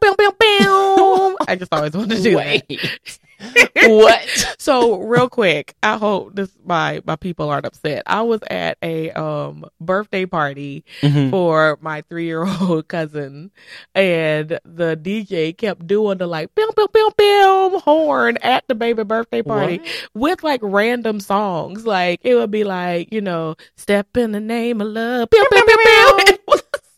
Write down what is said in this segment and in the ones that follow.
I just always wanted to do that. What? So real quick, I hope this my my people aren't upset. I was at a um birthday party Mhm. for my three year old cousin, and the DJ kept doing the like pew pew pew pew horn at the baby birthday party with like random songs. Like it would be like you know, step in the name of love, pew pew pew pew.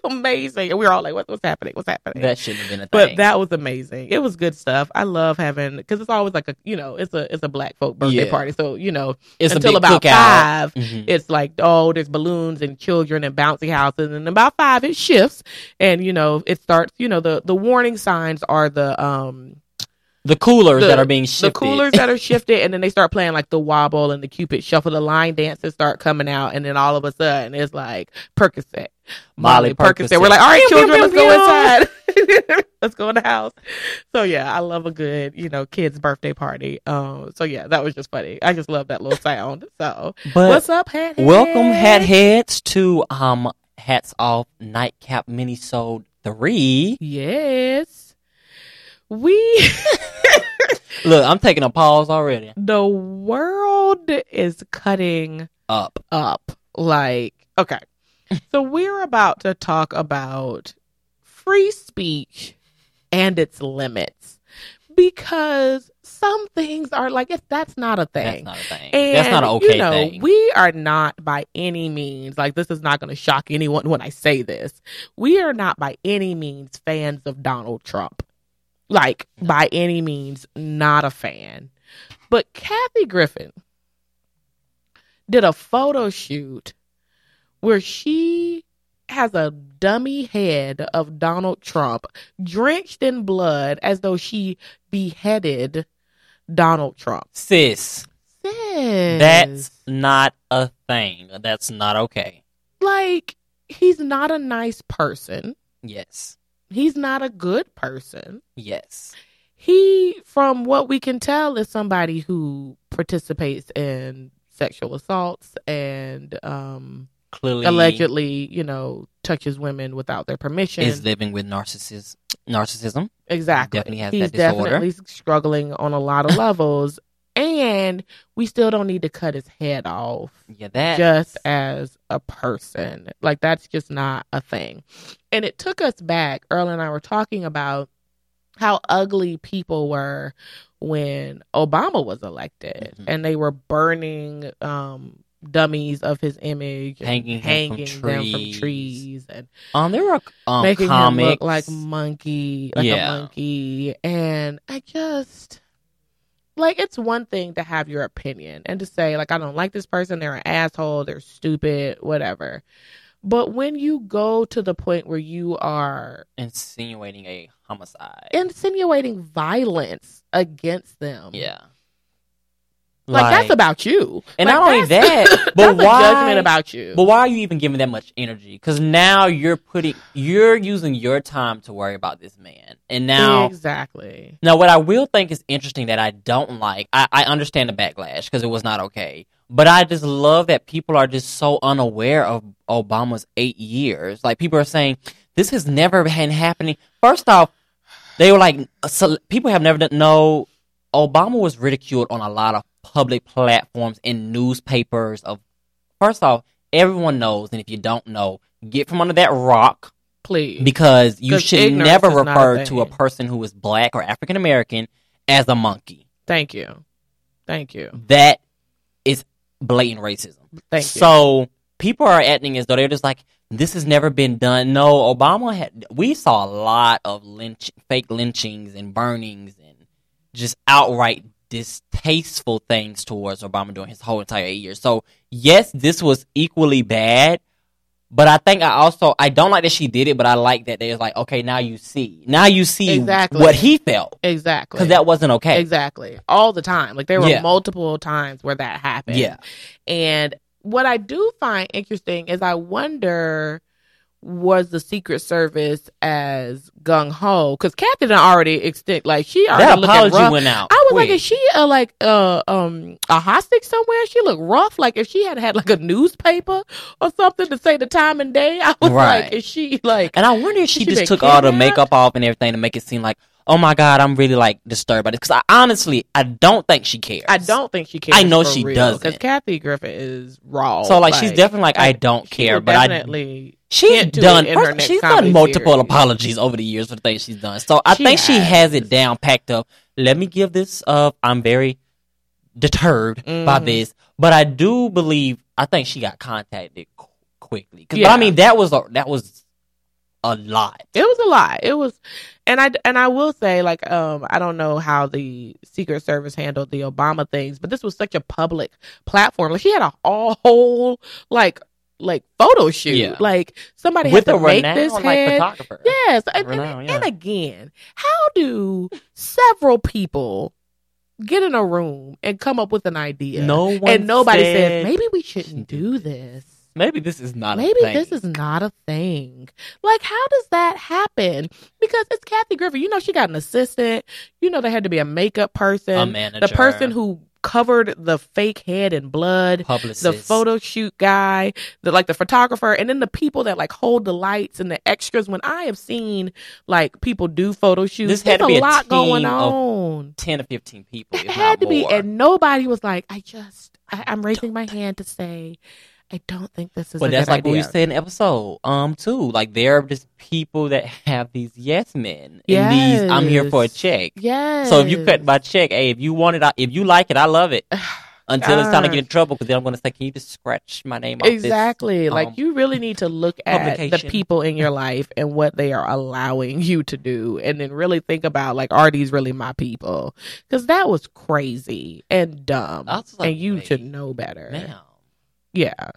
Amazing, and we were all like, what, "What's happening? What's happening?" That shouldn't have been a but thing. that was amazing. It was good stuff. I love having because it's always like a you know it's a it's a black folk birthday Yeah. party. So you know it's until about cookout. five, Mhm. it's like oh there's balloons and children and bouncy houses, and about five it shifts, and you know it starts. You know the the warning signs are the um The coolers the- that are being shifted. the coolers that are shifted, and then they start playing like the wobble and the cupid shuffle. The line dances start coming out, and then all of a sudden it's like Percocet, Molly Molly Percocet. Percocet. We're like, all right, Pew, pew, children, let's go inside. let's go in the house. So yeah, I love a good you know kids birthday party. Um, so yeah, that was just funny. I just love that little sound. So But what's up, hat? welcome, hat heads, to um hats off nightcap mini sode three. Yes, we. Look, I'm taking a pause already. the world is cutting Up. up. Like, okay. so we're about to talk about free speech and its limits because some things are like, if that's not a thing. That's not a thing. And, That's not an okay you know, thing. We are not by any means, like, this is not going to shock anyone when I say this. We are not by any means fans of Donald Trump. Like, by any means, not a fan. But Kathy Griffin did a photo shoot where she has a dummy head of Donald Trump drenched in blood as though she beheaded Donald Trump. Sis, Sis. that's not a thing. That's not okay. like he's not a nice person. Yes. He's not a good person. Yes. He, from what we can tell, is somebody who participates in sexual assaults and um, Clearly allegedly, you know, touches women without their permission. is living with narcissism. Narcissism. exactly. definitely has He's that disorder. definitely struggling on a lot of levels. And we still don't need to cut his head off. Yeah, that just as a person. Like that's just not a thing. And it took us back. Earl and I were talking about how ugly people were when Obama was elected, Mhm. and they were burning um, dummies of his image, and Hanging him from hanging them from trees. trees, and um there were um making comics him look like monkey, like Yeah. a monkey. And I just like it's one thing to have your opinion and to say like I don't like this person, they're an asshole, they're stupid, whatever. But when you go to the point where you are insinuating a homicide. insinuating violence against them, yeah. Like, that's about you. And Like, not only that, but that's why a judgment about you. But why are you even giving that much energy? Because now you're putting, you're using your time to worry about this man. And now, exactly. now what I will think is interesting that I don't like, I, I understand the backlash because it was not okay. But I just love that people are just so unaware of Obama's eight years. Like people are saying, this has never been happening. First off, they were like, uh, people have never done, no, Obama was ridiculed on a lot of public platforms and newspapers of first off, everyone knows, and if you don't know, get from under that rock Please. because you should never not a refer to a person who is black or African American as a monkey. Thank you. Thank you. That is blatant racism. Thank you. So people are acting as though they're just like, this has never been done. No, Obama had. We saw a lot of lynch, fake lynchings and burnings and just outright distasteful things towards Obama during his whole entire eight years. So yes, this was equally bad. But I think I also I don't like that she did it, but I like that there's like, okay, now you see, now you see Exactly. what he felt exactly. because that wasn't okay. Exactly. All the time. Like there were Yeah. multiple times where that happened. Yeah. And what I do find interesting is I wonder was the Secret Service as gung ho? Because Kathy done already extend like she already That apology rough. went out. I was like, is she uh, like uh, um a hostage somewhere? She looked rough. Like if she had had like a newspaper or something to say the time and day, I was Right. like, is she like? And I wonder if she, She just took all the makeup off and everything to make it seem like, oh my god, I'm really like disturbed by this. Because I honestly, I don't think she cares. I don't think she cares. I know she real, doesn't. because Kathy Griffin is raw. So like, she's definitely like, I don't care, but I definitely she's to done. it in her first, she's done multiple series. apologies over the years for the things she's done. So I She think she has. has it down packed up. Let me give this up. I'm very deterred by Mhm. this, but I do believe I think she got contacted qu- quickly. 'Cause- But Yeah. I mean, that was a, that was a lot. It was a lot. It was, and I and I will say, like, um, I don't know how the Secret Service handled the Obama things, but this was such a public platform. Like, she had a whole like like photo shoot. Yeah. Like somebody with had a to make renowned this like head. photographer. Yes, and, and, yeah. and again, how do several people get in a room and come up with an idea? No one and nobody said, says maybe we shouldn't do this. Maybe this is not. Maybe a thing. this is not a thing. Like, how does that happen? Because it's Kathy Griffin. You know, she got an assistant. You know, there had to be a makeup person, a manager, the person who covered the fake head in blood, publicist, the photo shoot guy, the like the photographer, and then the people that like hold the lights and the extras. When I have seen like people do photo shoots, This had there's to be a a lot going on. ten to fifteen people. It had to be, and nobody was like, "I just, I, I'm raising my hand to say, I don't think this is But a that's like what we idea." said in episode um two. Like there are just people that have these yes men and these I'm here for a check. Yes. So if you cut my check, hey, if you want it, I- if you like it, I love it. Until it's time to get in trouble, because then I'm going to say, can you just scratch my name off this? exactly, um, like you really need to look at the people in your life and what they are allowing you to do, and then really think about like, are these really my people? Because that was crazy and dumb, like, and you should know better. Yeah.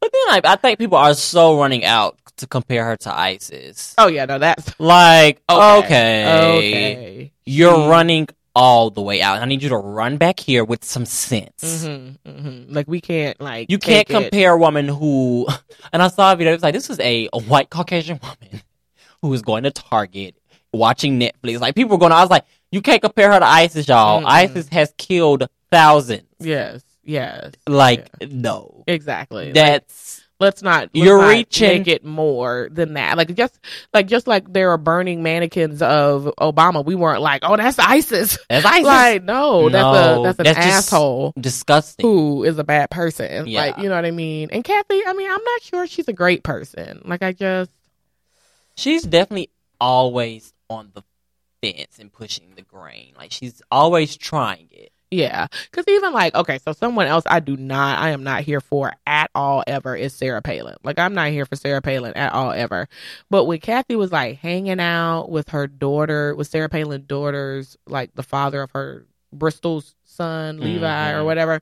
But then I, I think people are so running out to compare her to ISIS. Oh yeah, no, that's Like, okay. okay, Okay, you're She- running all the way out. I need you to run back here with some sense. Mhm, mhm. Like we can't like You can't take it- compare a woman who, and I saw a video. It was like this is a, a white Caucasian woman who is going to Target, watching Netflix. Like people were going. I was like, you can't compare her to ISIS, y'all. Mm-mm. ISIS has killed thousands. Yes, yes, Like no, exactly. Like, that's let's not let's You're not reaching- make it more than that like just like just like there are burning mannequins of obama we weren't like oh that's isis that's ISIS. like no, that's a that's an that's asshole disgusting. who is a bad person Yeah. like you know what i mean and kathy i mean i'm not sure she's a great person like i just She's definitely always on the fence and pushing the grain. Like she's always trying it. Yeah. Because even like okay so someone else i do not i am not here for at all ever is sarah palin. Like i'm not here for sarah palin at all ever. But when kathy was like hanging out with her daughter with sarah palin's daughters like the father of her bristol's son levi or Mhm. whatever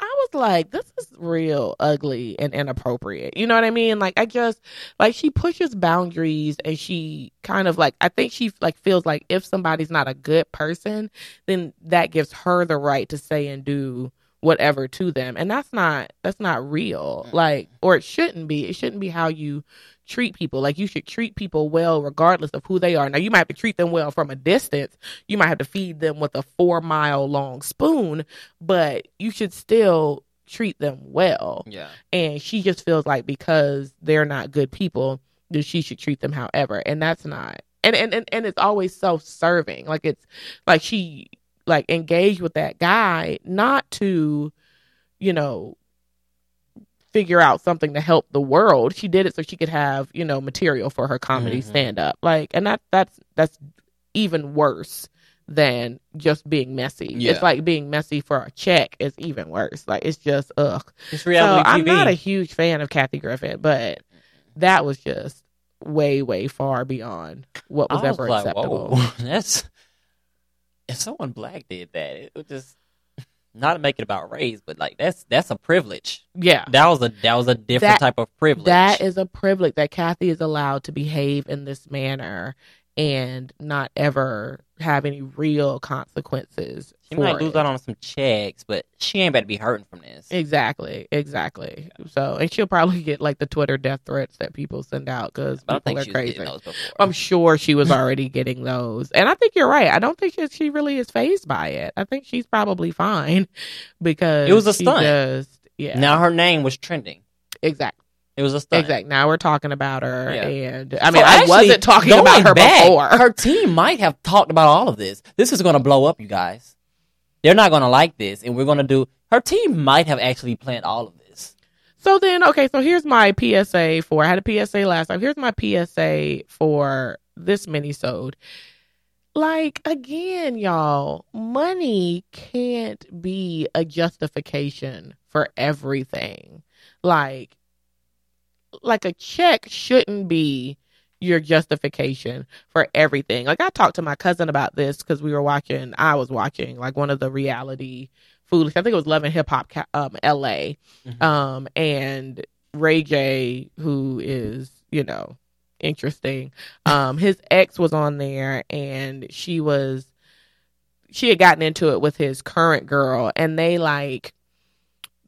i was like this is real ugly and inappropriate. You know what i mean? Like i just like she pushes boundaries and she kind of like i think she like feels like if somebody's not a good person then that gives her the right to say and do whatever to them. And that's not that's not real. Like or it shouldn't be. It shouldn't be how you treat people. Like you should treat people well regardless of who they are. Now you might have to treat them well from a distance. You might have to feed them with a four mile long spoon but you should still treat them well. Yeah. and she just feels like because they're not good people that she should treat them however. And that's not and and and, and it's always self-serving. Like it's like she like engage with that guy not to you know figure out something to help the world she did it so she could have you know material for her comedy Mhm. stand up like and that that's that's even worse than just being messy Yeah. it's like being messy for a check is even worse like it's just ugh It's so reality I'm not a huge fan of Kathy Griffin, but that was just way, way far beyond what was, was ever like, acceptable. whoa, that's if someone black did that, it would just not to make it about race, but like that's that's a privilege. Yeah. That was a that was a different That- type of privilege. That is a privilege that Kathy is allowed to behave in this manner and not ever have any real consequences. She might lose it. out on some checks, but she ain't about to be hurting from this. Exactly, exactly. So, and she'll probably get like the Twitter death threats that people send out because I people think are crazy. I'm sure she was already getting those, and I think you're right. I don't think she, she really is phased by it. I think she's probably fine because It was a stunt. Just, yeah, Now her name was trending. exactly, It was a stunt. exactly. Now we're talking about her, Yeah. and I So mean, I actually, wasn't talking about her back, before. Her team might have talked about all of this. This is going to blow up, you guys. They're not going to like this, and we're going to do. Her team might have actually planned all of this. So then, okay, so here's my PSA for. I had a PSA last time. Here's my PSA for this mini-sode. Like again, y'all, money can't be a justification for everything. Like, like a check shouldn't be your justification for everything. Like I talked to my cousin about this because we were watching. I was watching like one of the reality foolish. I think it was Love and Hip Hop, um, L.A. Mhm. Um, and Ray J, who is you know interesting. Um, his ex was on there, and she was she had gotten into it with his current girl, and they like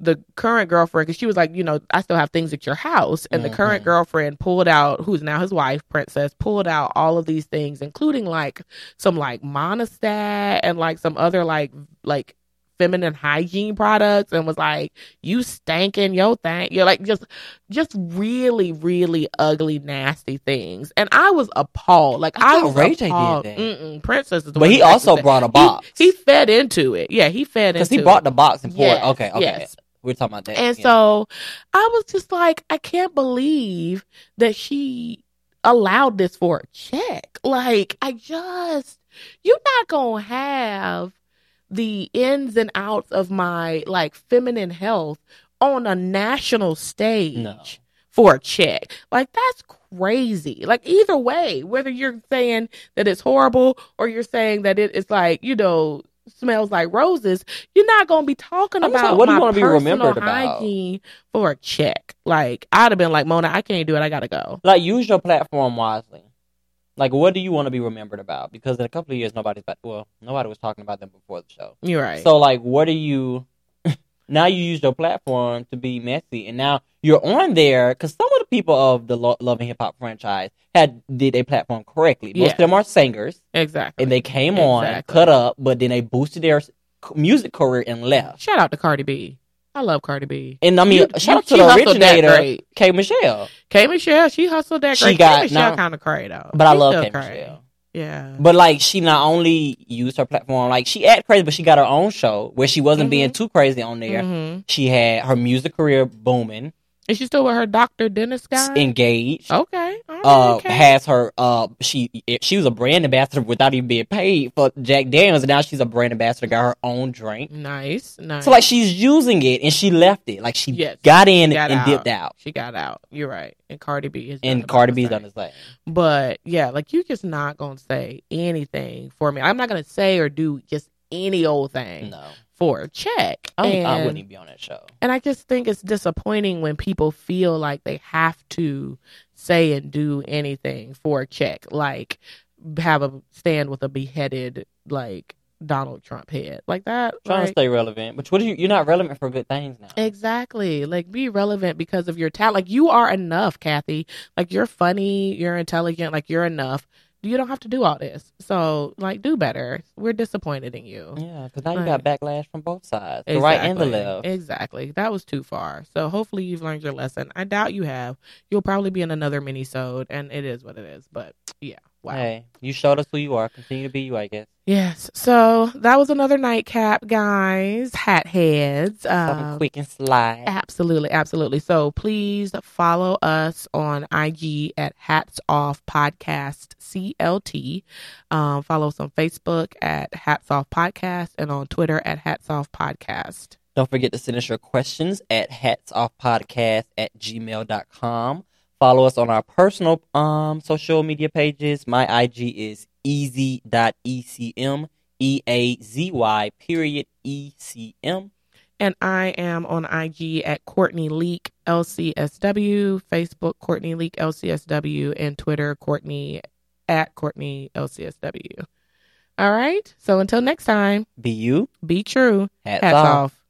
the current girlfriend because she was like, you know, I still have things at your house, and the mm-hmm. current girlfriend pulled out, who's now his wife, Princess, pulled out all of these things, including like some like Monistat and like some other like like feminine hygiene products, and was like, you stankin' your thing, you're like just just really really ugly nasty things, and I was appalled. Like I I, was Ray appalled. that. Princess is the But he also brought a box. He, fed into it. Yeah, he fed into it Because he it. brought the box and poured. Yes, okay, okay. yes. We're talking about that. And yeah. so I was just like, I can't believe that she allowed this for a check. Like, I just, you're not going to have the ins and outs of my like feminine health on a national stage No. for a check. Like, that's crazy. Like, either way, whether you're saying that it's horrible or you're saying that it is like, you know, smells like roses, you're not going to be talking I'm about like, what do you wanna be personal remembered about? for a check. Like, I'd have been like, Mona, I can't do it. I got to go. like use your platform wisely. Like, what do you want to be remembered about? Because in a couple of years, nobody's about. Well, nobody was talking about them before the show. You're right. So, like, what are you? Now you use your platform to be messy, and now you're on there because some of the people of the Lo- Love and Hip Hop franchise had did a platform correctly. Most Yes. of them are singers, exactly. and they came on, Exactly. cut up, but then they boosted their music career and left. Shout out to Cardi B. I love Cardi B. And I mean, You- shout you- out to the originator, great. K. Michelle. K Michelle, she hustled that She got- K Michelle kind of crazy though. But I love K. Michelle. Yeah. But like she not only used her platform, like she act crazy, but she got her own show where she wasn't being too crazy on there. hmm She had her music career booming, Is she still with her doctor dentist guy? engaged. okay. Right, Uh, okay. has her uh she she was a brand ambassador without even being paid for Jack Daniels, and now she's a brand ambassador, got her own drink. nice, nice. So like she's using it, and she left it. Like she Yes. got in Got and out. dipped out, she got out. You're right. And Cardi B is and Cardi B's done the same. But yeah, like you're just not gonna say anything for me. I'm not gonna say or do just any old thing No, for a check. I, and, I wouldn't even be on that show. and I just think it's disappointing when people feel like they have to say and do anything for a check, like have a stand with a beheaded like Donald Trump head, like that. Trying to stay relevant, but what do you? You're not relevant for good things now. Exactly. Like be relevant because of your talent. Like you are enough, Kathy. Like you're funny, you're intelligent, like you're enough. You don't have to do all this. So like do better. We're disappointed in you. Yeah, because now you got backlash from both sides, the Exactly. right and the left. Exactly. That was too far. So hopefully you've learned your lesson. I doubt you have. You'll probably be in another mini sode and it is what it is. But yeah. Wow. Hey, you showed us who you are. Continue to be you, I guess. Yes. So that was another nightcap, guys. Hat heads. Um, quick and slide. Absolutely, absolutely. So please follow us on IG at Hats Off Podcast CLT. Um, follow us on Facebook at Hats Off Podcast and on Twitter at Hats Off Podcast. Don't forget to send us your questions at hatsoffpodcast at gmail.com. Follow us on our personal um social media pages. My IG is easy.ecm, E A Z Y period E C M. And I am on IG at Courtney Leak LCSW, Facebook Courtney Leak LCSW, and Twitter Courtney at Courtney LCSW. All right. So until next time, Be you. be true. Hats, Hats off. off.